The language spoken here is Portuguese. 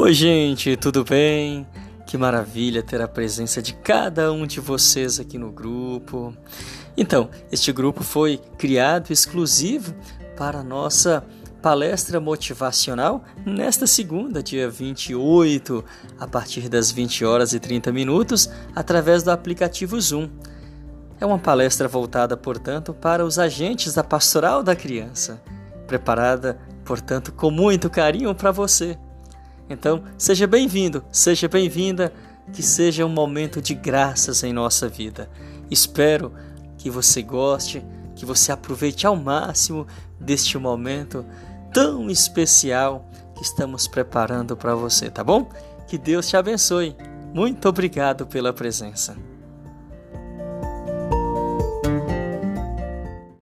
Oi, gente, tudo bem? Que maravilha ter a presença de cada um de vocês aqui no grupo. Então, este grupo foi criado exclusivo para a nossa palestra motivacional nesta segunda, dia 28, a partir das 20 horas e 30 minutos, através do aplicativo Zoom. É uma palestra voltada, portanto, para os agentes da Pastoral da Criança, preparada, portanto, com muito carinho para você. Então, seja bem-vindo, seja bem-vinda, que seja um momento de graças em nossa vida. Espero que você goste, que você aproveite ao máximo deste momento tão especial que estamos preparando para você, tá bom? Que Deus te abençoe. Muito obrigado pela presença.